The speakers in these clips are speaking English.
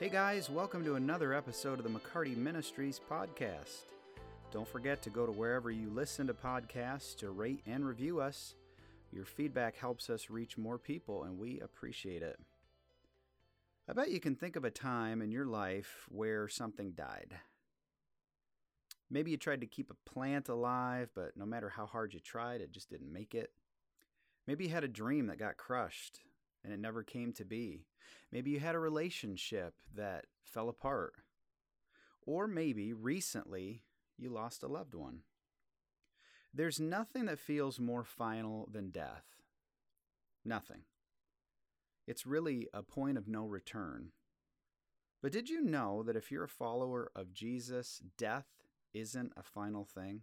Hey guys, welcome to another episode of the McCarty Ministries podcast. Don't forget to go to wherever you listen to podcasts to rate and review us. Your feedback helps us reach more people, and we appreciate it. I bet you can think of a time in your life where something died. Maybe you tried to keep a plant alive, but no matter how hard you tried, it just didn't make it. Maybe you had a dream that got crushed and it never came to be. Maybe you had a relationship that fell apart. Or maybe recently you lost a loved one. There's nothing that feels more final than death. Nothing. It's really a point of no return. But did you know that if you're a follower of Jesus, death isn't a final thing?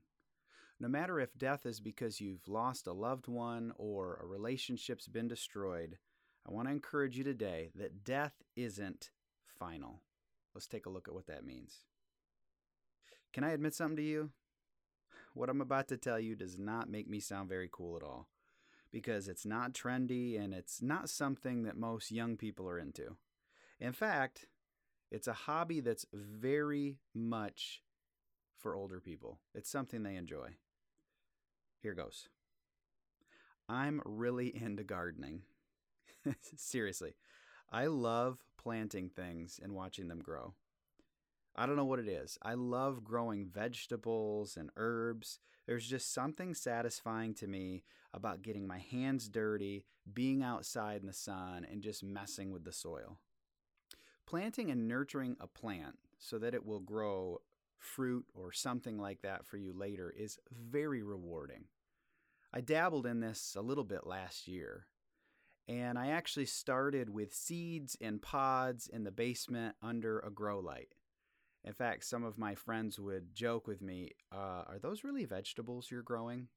No matter if death is because you've lost a loved one or a relationship's been destroyed, I want to encourage you today that death isn't final. Let's take a look at what that means. Can I admit something to you? What I'm about to tell you does not make me sound very cool at all because it's not trendy and it's not something that most young people are into. In fact, it's a hobby that's very much for older people. It's something they enjoy. Here goes. I'm really into gardening. Seriously, I love planting things and watching them grow. I don't know what it is. I love growing vegetables and herbs. There's just something satisfying to me about getting my hands dirty, being outside in the sun, and just messing with the soil. Planting and nurturing a plant so that it will grow fruit or something like that for you later is very rewarding. I dabbled in this a little bit last year, and I actually started with seeds and pods in the basement under a grow light. In fact, some of my friends would joke with me, uh, Are those really vegetables you're growing?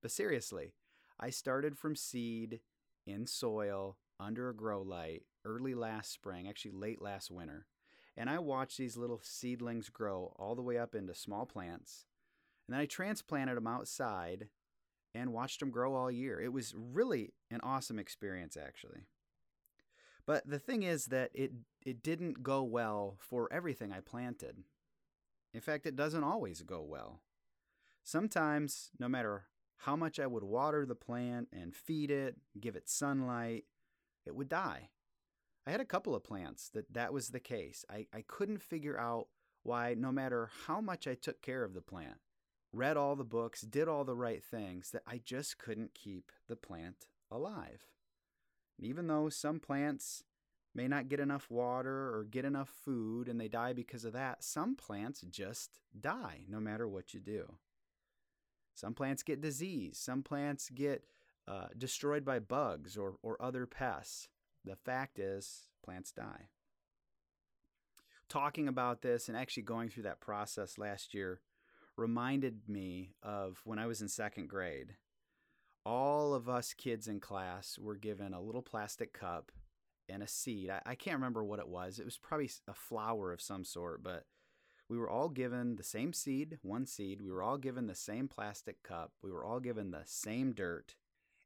But seriously, I started from seed in soil under a grow light early last spring, actually late last winter. And I watched these little seedlings grow all the way up into small plants. And then I transplanted them outside and watched them grow all year. It was really an awesome experience, actually. But the thing is that it it didn't go well for everything I planted. In fact, it doesn't always go well. Sometimes, no matter how much I would water the plant and feed it, give it sunlight, it would die. I had a couple of plants that that was the case. I, I couldn't figure out why, no matter how much I took care of the plant, read all the books, did all the right things, that I just couldn't keep the plant alive. even though some plants may not get enough water or get enough food and they die because of that, some plants just die no matter what you do. Some plants get disease, some plants get uh, destroyed by bugs or, or other pests. The fact is, plants die. Talking about this and actually going through that process last year reminded me of when I was in second grade. All of us kids in class were given a little plastic cup and a seed. I, I, can't remember what it was. It was probably a flower of some sort, but we were all given the same seed, one seed. We were all given the same plastic cup. We were all given the same dirt.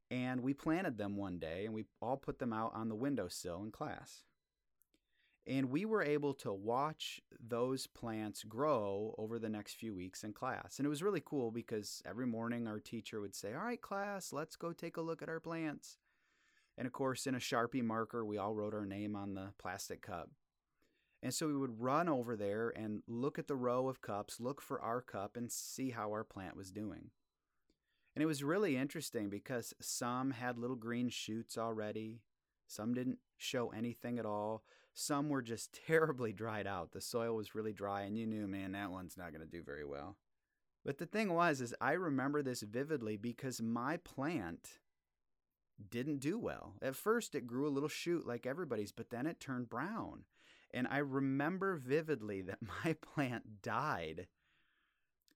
And we planted them one day and we all put them out on the windowsill in class. And we were able to watch those plants grow over the next few weeks in class. And it was really cool because every morning our teacher would say, All right, class, let's go take a look at our plants. And of course, in a Sharpie marker, we all wrote our name on the plastic cup. And so we would run over there and look at the row of cups, look for our cup, and see how our plant was doing. And it was really interesting because some had little green shoots already, some didn't show anything at all. Some were just terribly dried out. The soil was really dry, and you knew, man, that one's not going to do very well. But the thing was, is I remember this vividly because my plant didn't do well. At first, it grew a little shoot like everybody's, but then it turned brown. And I remember vividly that my plant died.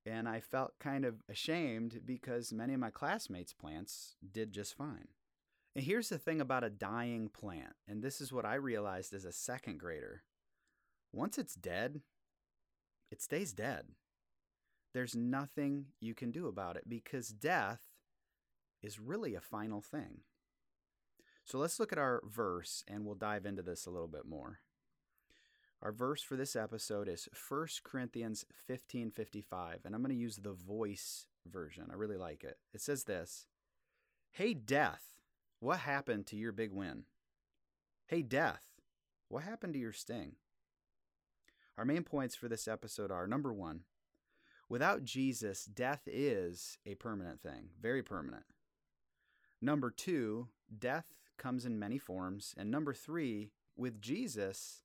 And I felt kind of ashamed because many of my classmates' plants did just fine. And here's the thing about a dying plant, and this is what I realized as a second grader. Once it's dead, it stays dead. There's nothing you can do about it because death is really a final thing. So let's look at our verse and we'll dive into this a little bit more. Our verse for this episode is 1 Corinthians 15:55, and I'm going to use the voice version. I really like it. It says this: "Hey death, what happened to your big win? Hey death, what happened to your sting?" Our main points for this episode are number 1, without Jesus, death is a permanent thing, very permanent. Number 2, death comes in many forms, and number 3, with Jesus,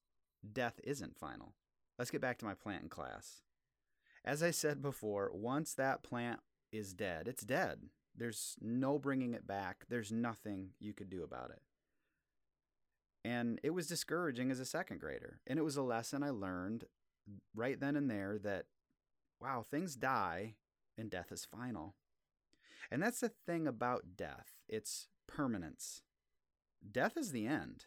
death isn't final. Let's get back to my plant in class. As I said before, once that plant is dead, it's dead. There's no bringing it back. There's nothing you could do about it. And it was discouraging as a second grader. And it was a lesson I learned right then and there that, wow, things die and death is final. And that's the thing about death it's permanence. Death is the end.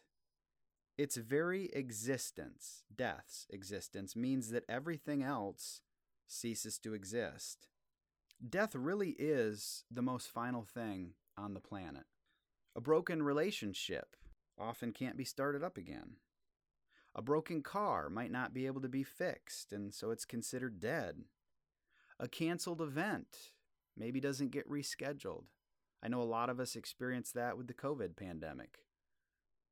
Its very existence, death's existence, means that everything else ceases to exist. Death really is the most final thing on the planet. A broken relationship often can't be started up again. A broken car might not be able to be fixed, and so it's considered dead. A canceled event maybe doesn't get rescheduled. I know a lot of us experienced that with the COVID pandemic.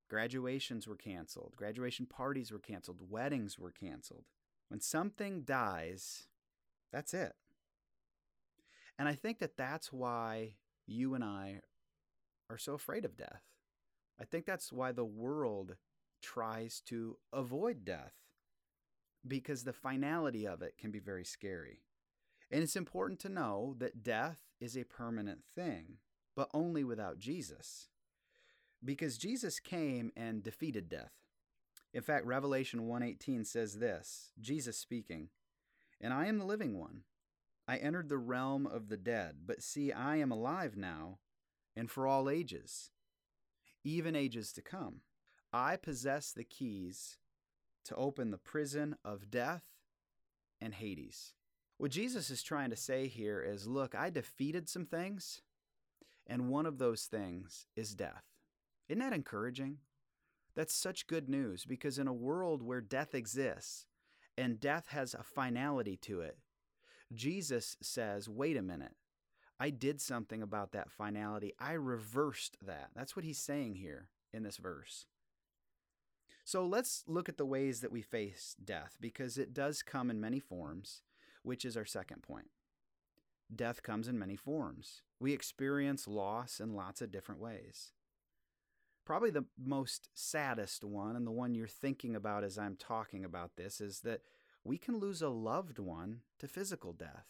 Graduations were canceled, graduation parties were canceled, weddings were canceled. When something dies, that's it. And I think that that's why you and I are so afraid of death. I think that's why the world tries to avoid death because the finality of it can be very scary. And it's important to know that death is a permanent thing, but only without Jesus because Jesus came and defeated death. In fact, Revelation 1:18 says this, Jesus speaking, "And I am the living one. I entered the realm of the dead, but see I am alive now and for all ages, even ages to come. I possess the keys to open the prison of death and Hades." What Jesus is trying to say here is, look, I defeated some things, and one of those things is death. Isn't that encouraging? That's such good news because in a world where death exists and death has a finality to it, Jesus says, wait a minute. I did something about that finality. I reversed that. That's what he's saying here in this verse. So let's look at the ways that we face death because it does come in many forms, which is our second point. Death comes in many forms. We experience loss in lots of different ways. Probably the most saddest one, and the one you're thinking about as I'm talking about this, is that we can lose a loved one to physical death.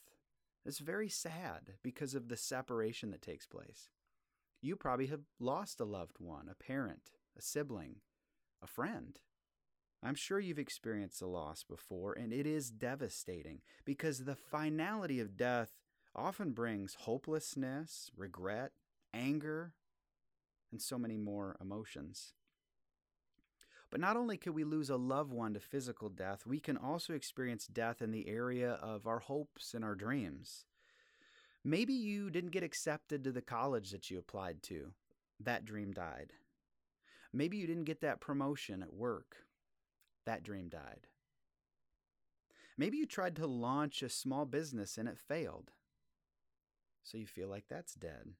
It's very sad because of the separation that takes place. You probably have lost a loved one, a parent, a sibling, a friend. I'm sure you've experienced a loss before, and it is devastating because the finality of death often brings hopelessness, regret, anger, and so many more emotions. But not only could we lose a loved one to physical death, we can also experience death in the area of our hopes and our dreams. Maybe you didn't get accepted to the college that you applied to. That dream died. Maybe you didn't get that promotion at work. That dream died. Maybe you tried to launch a small business and it failed. So you feel like that's dead.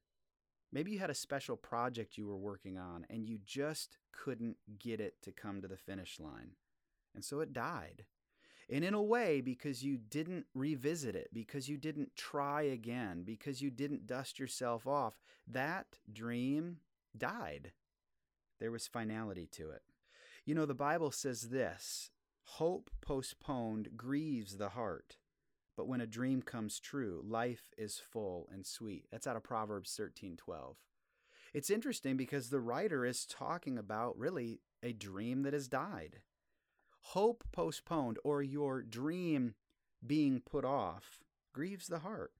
Maybe you had a special project you were working on and you just couldn't get it to come to the finish line. And so it died. And in a way, because you didn't revisit it, because you didn't try again, because you didn't dust yourself off, that dream died. There was finality to it. You know, the Bible says this hope postponed grieves the heart. But when a dream comes true, life is full and sweet. That's out of Proverbs 13:12. It's interesting because the writer is talking about really a dream that has died. Hope postponed or your dream being put off grieves the heart.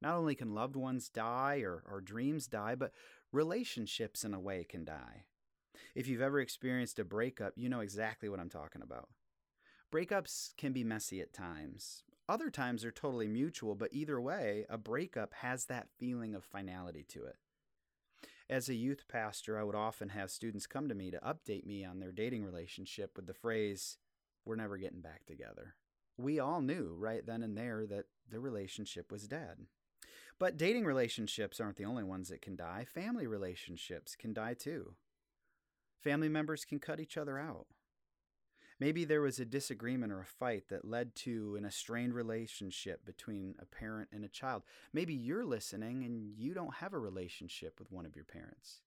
Not only can loved ones die or, or dreams die, but relationships in a way can die. If you've ever experienced a breakup, you know exactly what I'm talking about. Breakups can be messy at times. Other times they're totally mutual, but either way, a breakup has that feeling of finality to it. As a youth pastor, I would often have students come to me to update me on their dating relationship with the phrase, We're never getting back together. We all knew right then and there that the relationship was dead. But dating relationships aren't the only ones that can die. Family relationships can die too. Family members can cut each other out. Maybe there was a disagreement or a fight that led to an estranged relationship between a parent and a child. Maybe you're listening and you don't have a relationship with one of your parents.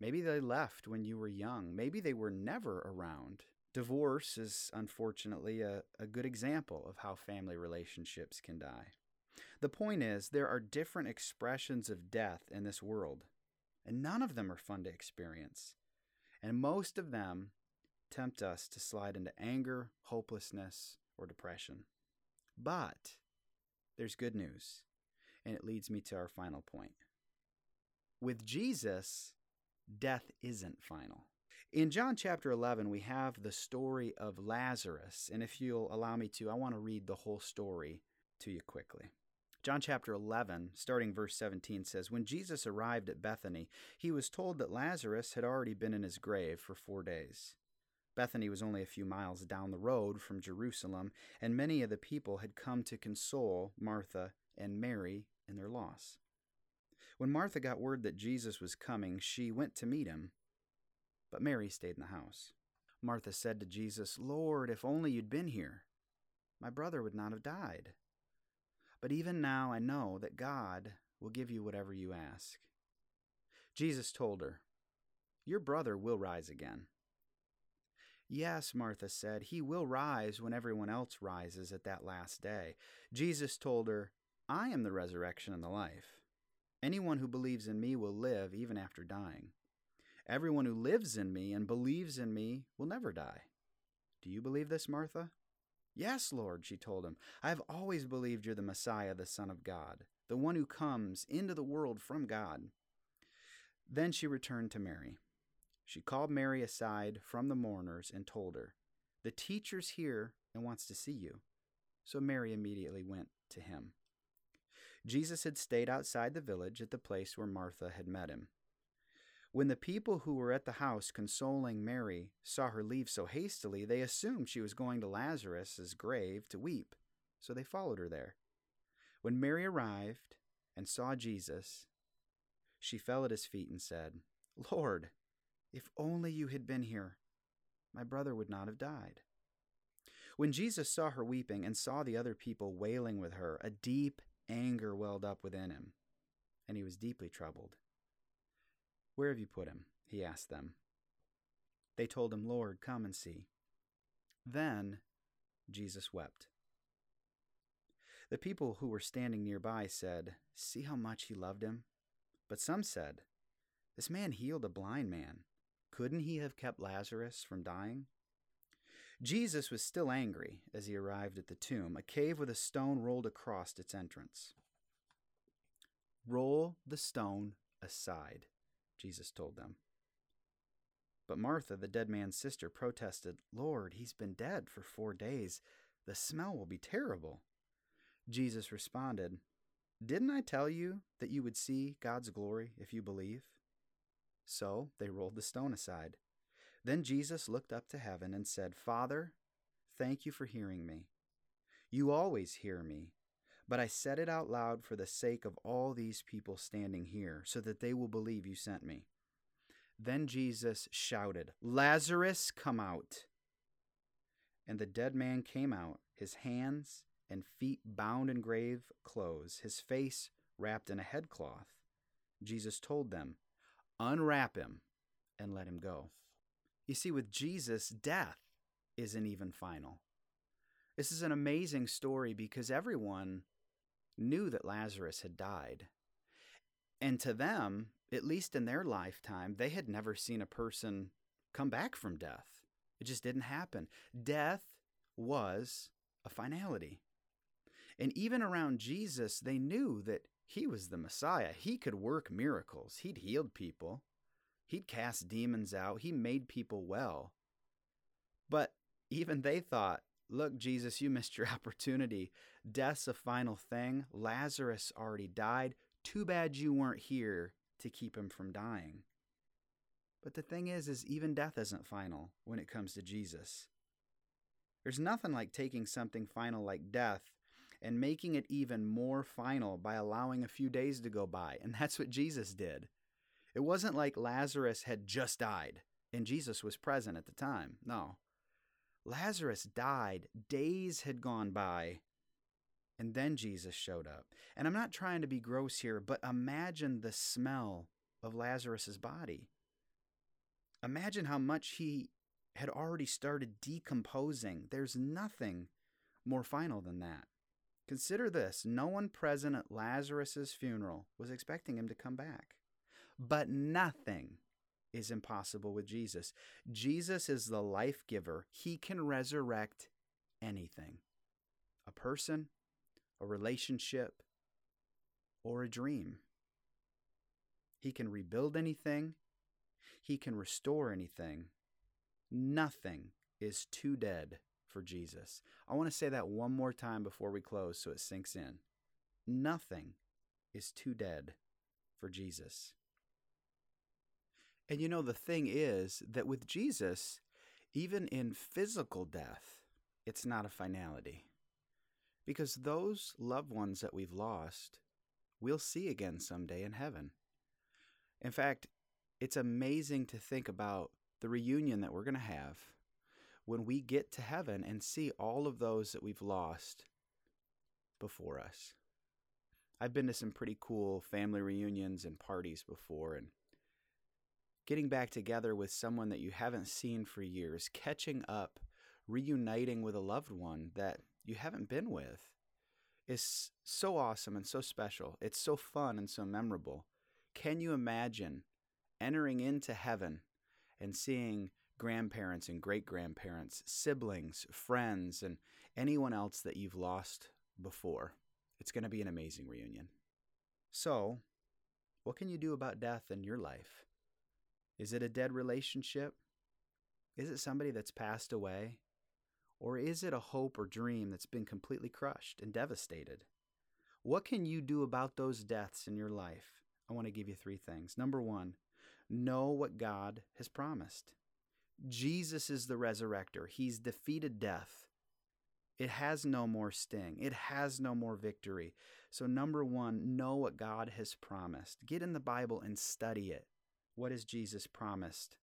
Maybe they left when you were young. Maybe they were never around. Divorce is unfortunately a, a good example of how family relationships can die. The point is, there are different expressions of death in this world, and none of them are fun to experience. And most of them tempt us to slide into anger, hopelessness, or depression. But there's good news, and it leads me to our final point. With Jesus, death isn't final. In John chapter 11, we have the story of Lazarus, and if you'll allow me to, I want to read the whole story to you quickly. John chapter 11, starting verse 17, says When Jesus arrived at Bethany, he was told that Lazarus had already been in his grave for four days. Bethany was only a few miles down the road from Jerusalem, and many of the people had come to console Martha and Mary in their loss. When Martha got word that Jesus was coming, she went to meet him, but Mary stayed in the house. Martha said to Jesus, Lord, if only you'd been here, my brother would not have died. But even now I know that God will give you whatever you ask. Jesus told her, Your brother will rise again. Yes, Martha said, he will rise when everyone else rises at that last day. Jesus told her, I am the resurrection and the life. Anyone who believes in me will live even after dying. Everyone who lives in me and believes in me will never die. Do you believe this, Martha? Yes, Lord, she told him. I have always believed you're the Messiah, the Son of God, the one who comes into the world from God. Then she returned to Mary. She called Mary aside from the mourners and told her, The teacher's here and wants to see you. So Mary immediately went to him. Jesus had stayed outside the village at the place where Martha had met him. When the people who were at the house consoling Mary saw her leave so hastily, they assumed she was going to Lazarus's grave to weep, so they followed her there. When Mary arrived and saw Jesus, she fell at his feet and said, Lord, if only you had been here, my brother would not have died. When Jesus saw her weeping and saw the other people wailing with her, a deep anger welled up within him, and he was deeply troubled. Where have you put him? he asked them. They told him, Lord, come and see. Then Jesus wept. The people who were standing nearby said, See how much he loved him? But some said, This man healed a blind man. Couldn't he have kept Lazarus from dying? Jesus was still angry as he arrived at the tomb, a cave with a stone rolled across its entrance. Roll the stone aside, Jesus told them. But Martha, the dead man's sister, protested, Lord, he's been dead for four days. The smell will be terrible. Jesus responded, Didn't I tell you that you would see God's glory if you believe? So they rolled the stone aside. Then Jesus looked up to heaven and said, Father, thank you for hearing me. You always hear me, but I said it out loud for the sake of all these people standing here, so that they will believe you sent me. Then Jesus shouted, Lazarus, come out. And the dead man came out, his hands and feet bound in grave clothes, his face wrapped in a headcloth. Jesus told them, unwrap him, and let him go. You see, with Jesus, death isn't even final. This is an amazing story because everyone knew that Lazarus had died. And to them, at least in their lifetime, they had never seen a person come back from death. It just didn't happen. Death was a finality. And even around Jesus, they knew that he was the Messiah. He could work miracles. He'd healed people. He'd cast demons out. He made people well. But even they thought, look, Jesus, you missed your opportunity. Death's a final thing. Lazarus already died. Too bad you weren't here to keep him from dying. But the thing is, is even death isn't final when it comes to Jesus. There's nothing like taking something final like death and making it even more final by allowing a few days to go by. And that's what Jesus did. It wasn't like Lazarus had just died and Jesus was present at the time. No. Lazarus died, days had gone by, and then Jesus showed up. And I'm not trying to be gross here, but imagine the smell of Lazarus's body. Imagine how much he had already started decomposing. There's nothing more final than that. Consider this no one present at Lazarus's funeral was expecting him to come back. But nothing is impossible with Jesus. Jesus is the life giver, he can resurrect anything a person, a relationship, or a dream. He can rebuild anything, he can restore anything. Nothing is too dead for Jesus. I want to say that one more time before we close so it sinks in. Nothing is too dead for Jesus. And you know, the thing is that with Jesus, even in physical death, it's not a finality. Because those loved ones that we've lost, we'll see again someday in heaven. In fact, it's amazing to think about the reunion that we're going to have when we get to heaven and see all of those that we've lost before us. I've been to some pretty cool family reunions and parties before, and getting back together with someone that you haven't seen for years, catching up, reuniting with a loved one that you haven't been with is so awesome and so special. It's so fun and so memorable. Can you imagine entering into heaven and seeing grandparents and great grandparents, siblings, friends, and anyone else that you've lost before? It's going to be an amazing reunion. So, what can you do about death in your life? Is it a dead relationship? Is it somebody that's passed away? Or is it a hope or dream that's been completely crushed and devastated? What can you do about those deaths in your life? I want to give you three things. Number one, know what God has promised. Jesus is the resurrector, He's defeated death. It has no more sting. It has no more victory. So, number one, know what God has promised. Get in the Bible and study it. What has Jesus promised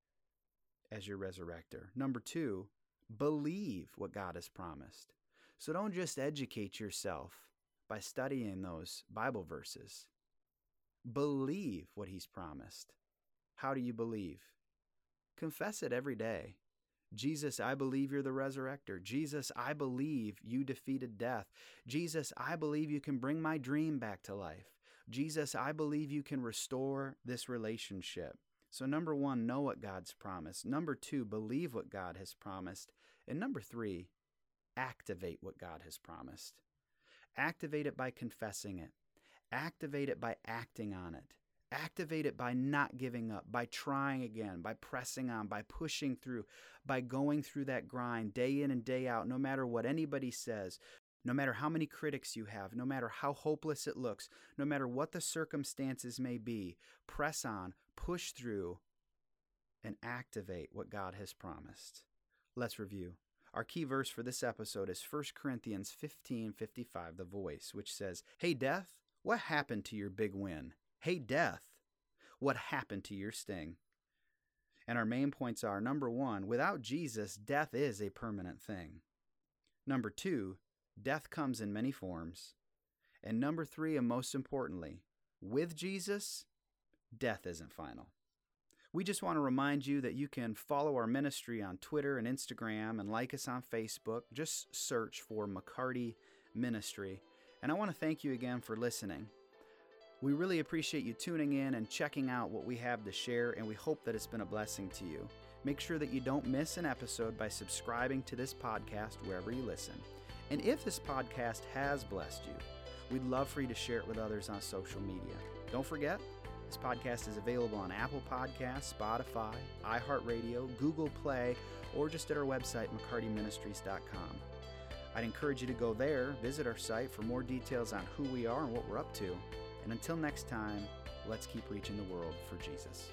as your resurrector? Number two, believe what God has promised. So don't just educate yourself by studying those Bible verses. Believe what He's promised. How do you believe? Confess it every day. Jesus, I believe you're the resurrector. Jesus, I believe you defeated death. Jesus, I believe you can bring my dream back to life. Jesus, I believe you can restore this relationship. So, number one, know what God's promised. Number two, believe what God has promised. And number three, activate what God has promised. Activate it by confessing it, activate it by acting on it. Activate it by not giving up, by trying again, by pressing on, by pushing through, by going through that grind day in and day out, no matter what anybody says, no matter how many critics you have, no matter how hopeless it looks, no matter what the circumstances may be, press on, push through, and activate what God has promised. Let's review. Our key verse for this episode is 1 Corinthians 15:55, the voice, which says, "Hey death, what happened to your big win? Hey death, what happened to your sting?" And our main points are number 1, without Jesus, death is a permanent thing. Number 2, death comes in many forms. And number three, and most importantly, with Jesus, death isn't final. We just want to remind you that you can follow our ministry on Twitter and Instagram and like us on Facebook. Just search for McCarty Ministry. And I want to thank you again for listening. We really appreciate you tuning in and checking out what we have to share, and we hope that it's been a blessing to you. Make sure that you don't miss an episode by subscribing to this podcast wherever you listen. And if this podcast has blessed you, we'd love for you to share it with others on social media. Don't forget, this podcast is available on Apple Podcasts, Spotify, iHeartRadio, Google Play, or just at our website, McCartyMinistries.com. I'd encourage you to go there, visit our site for more details on who we are and what we're up to. And until next time, let's keep reaching the world for Jesus.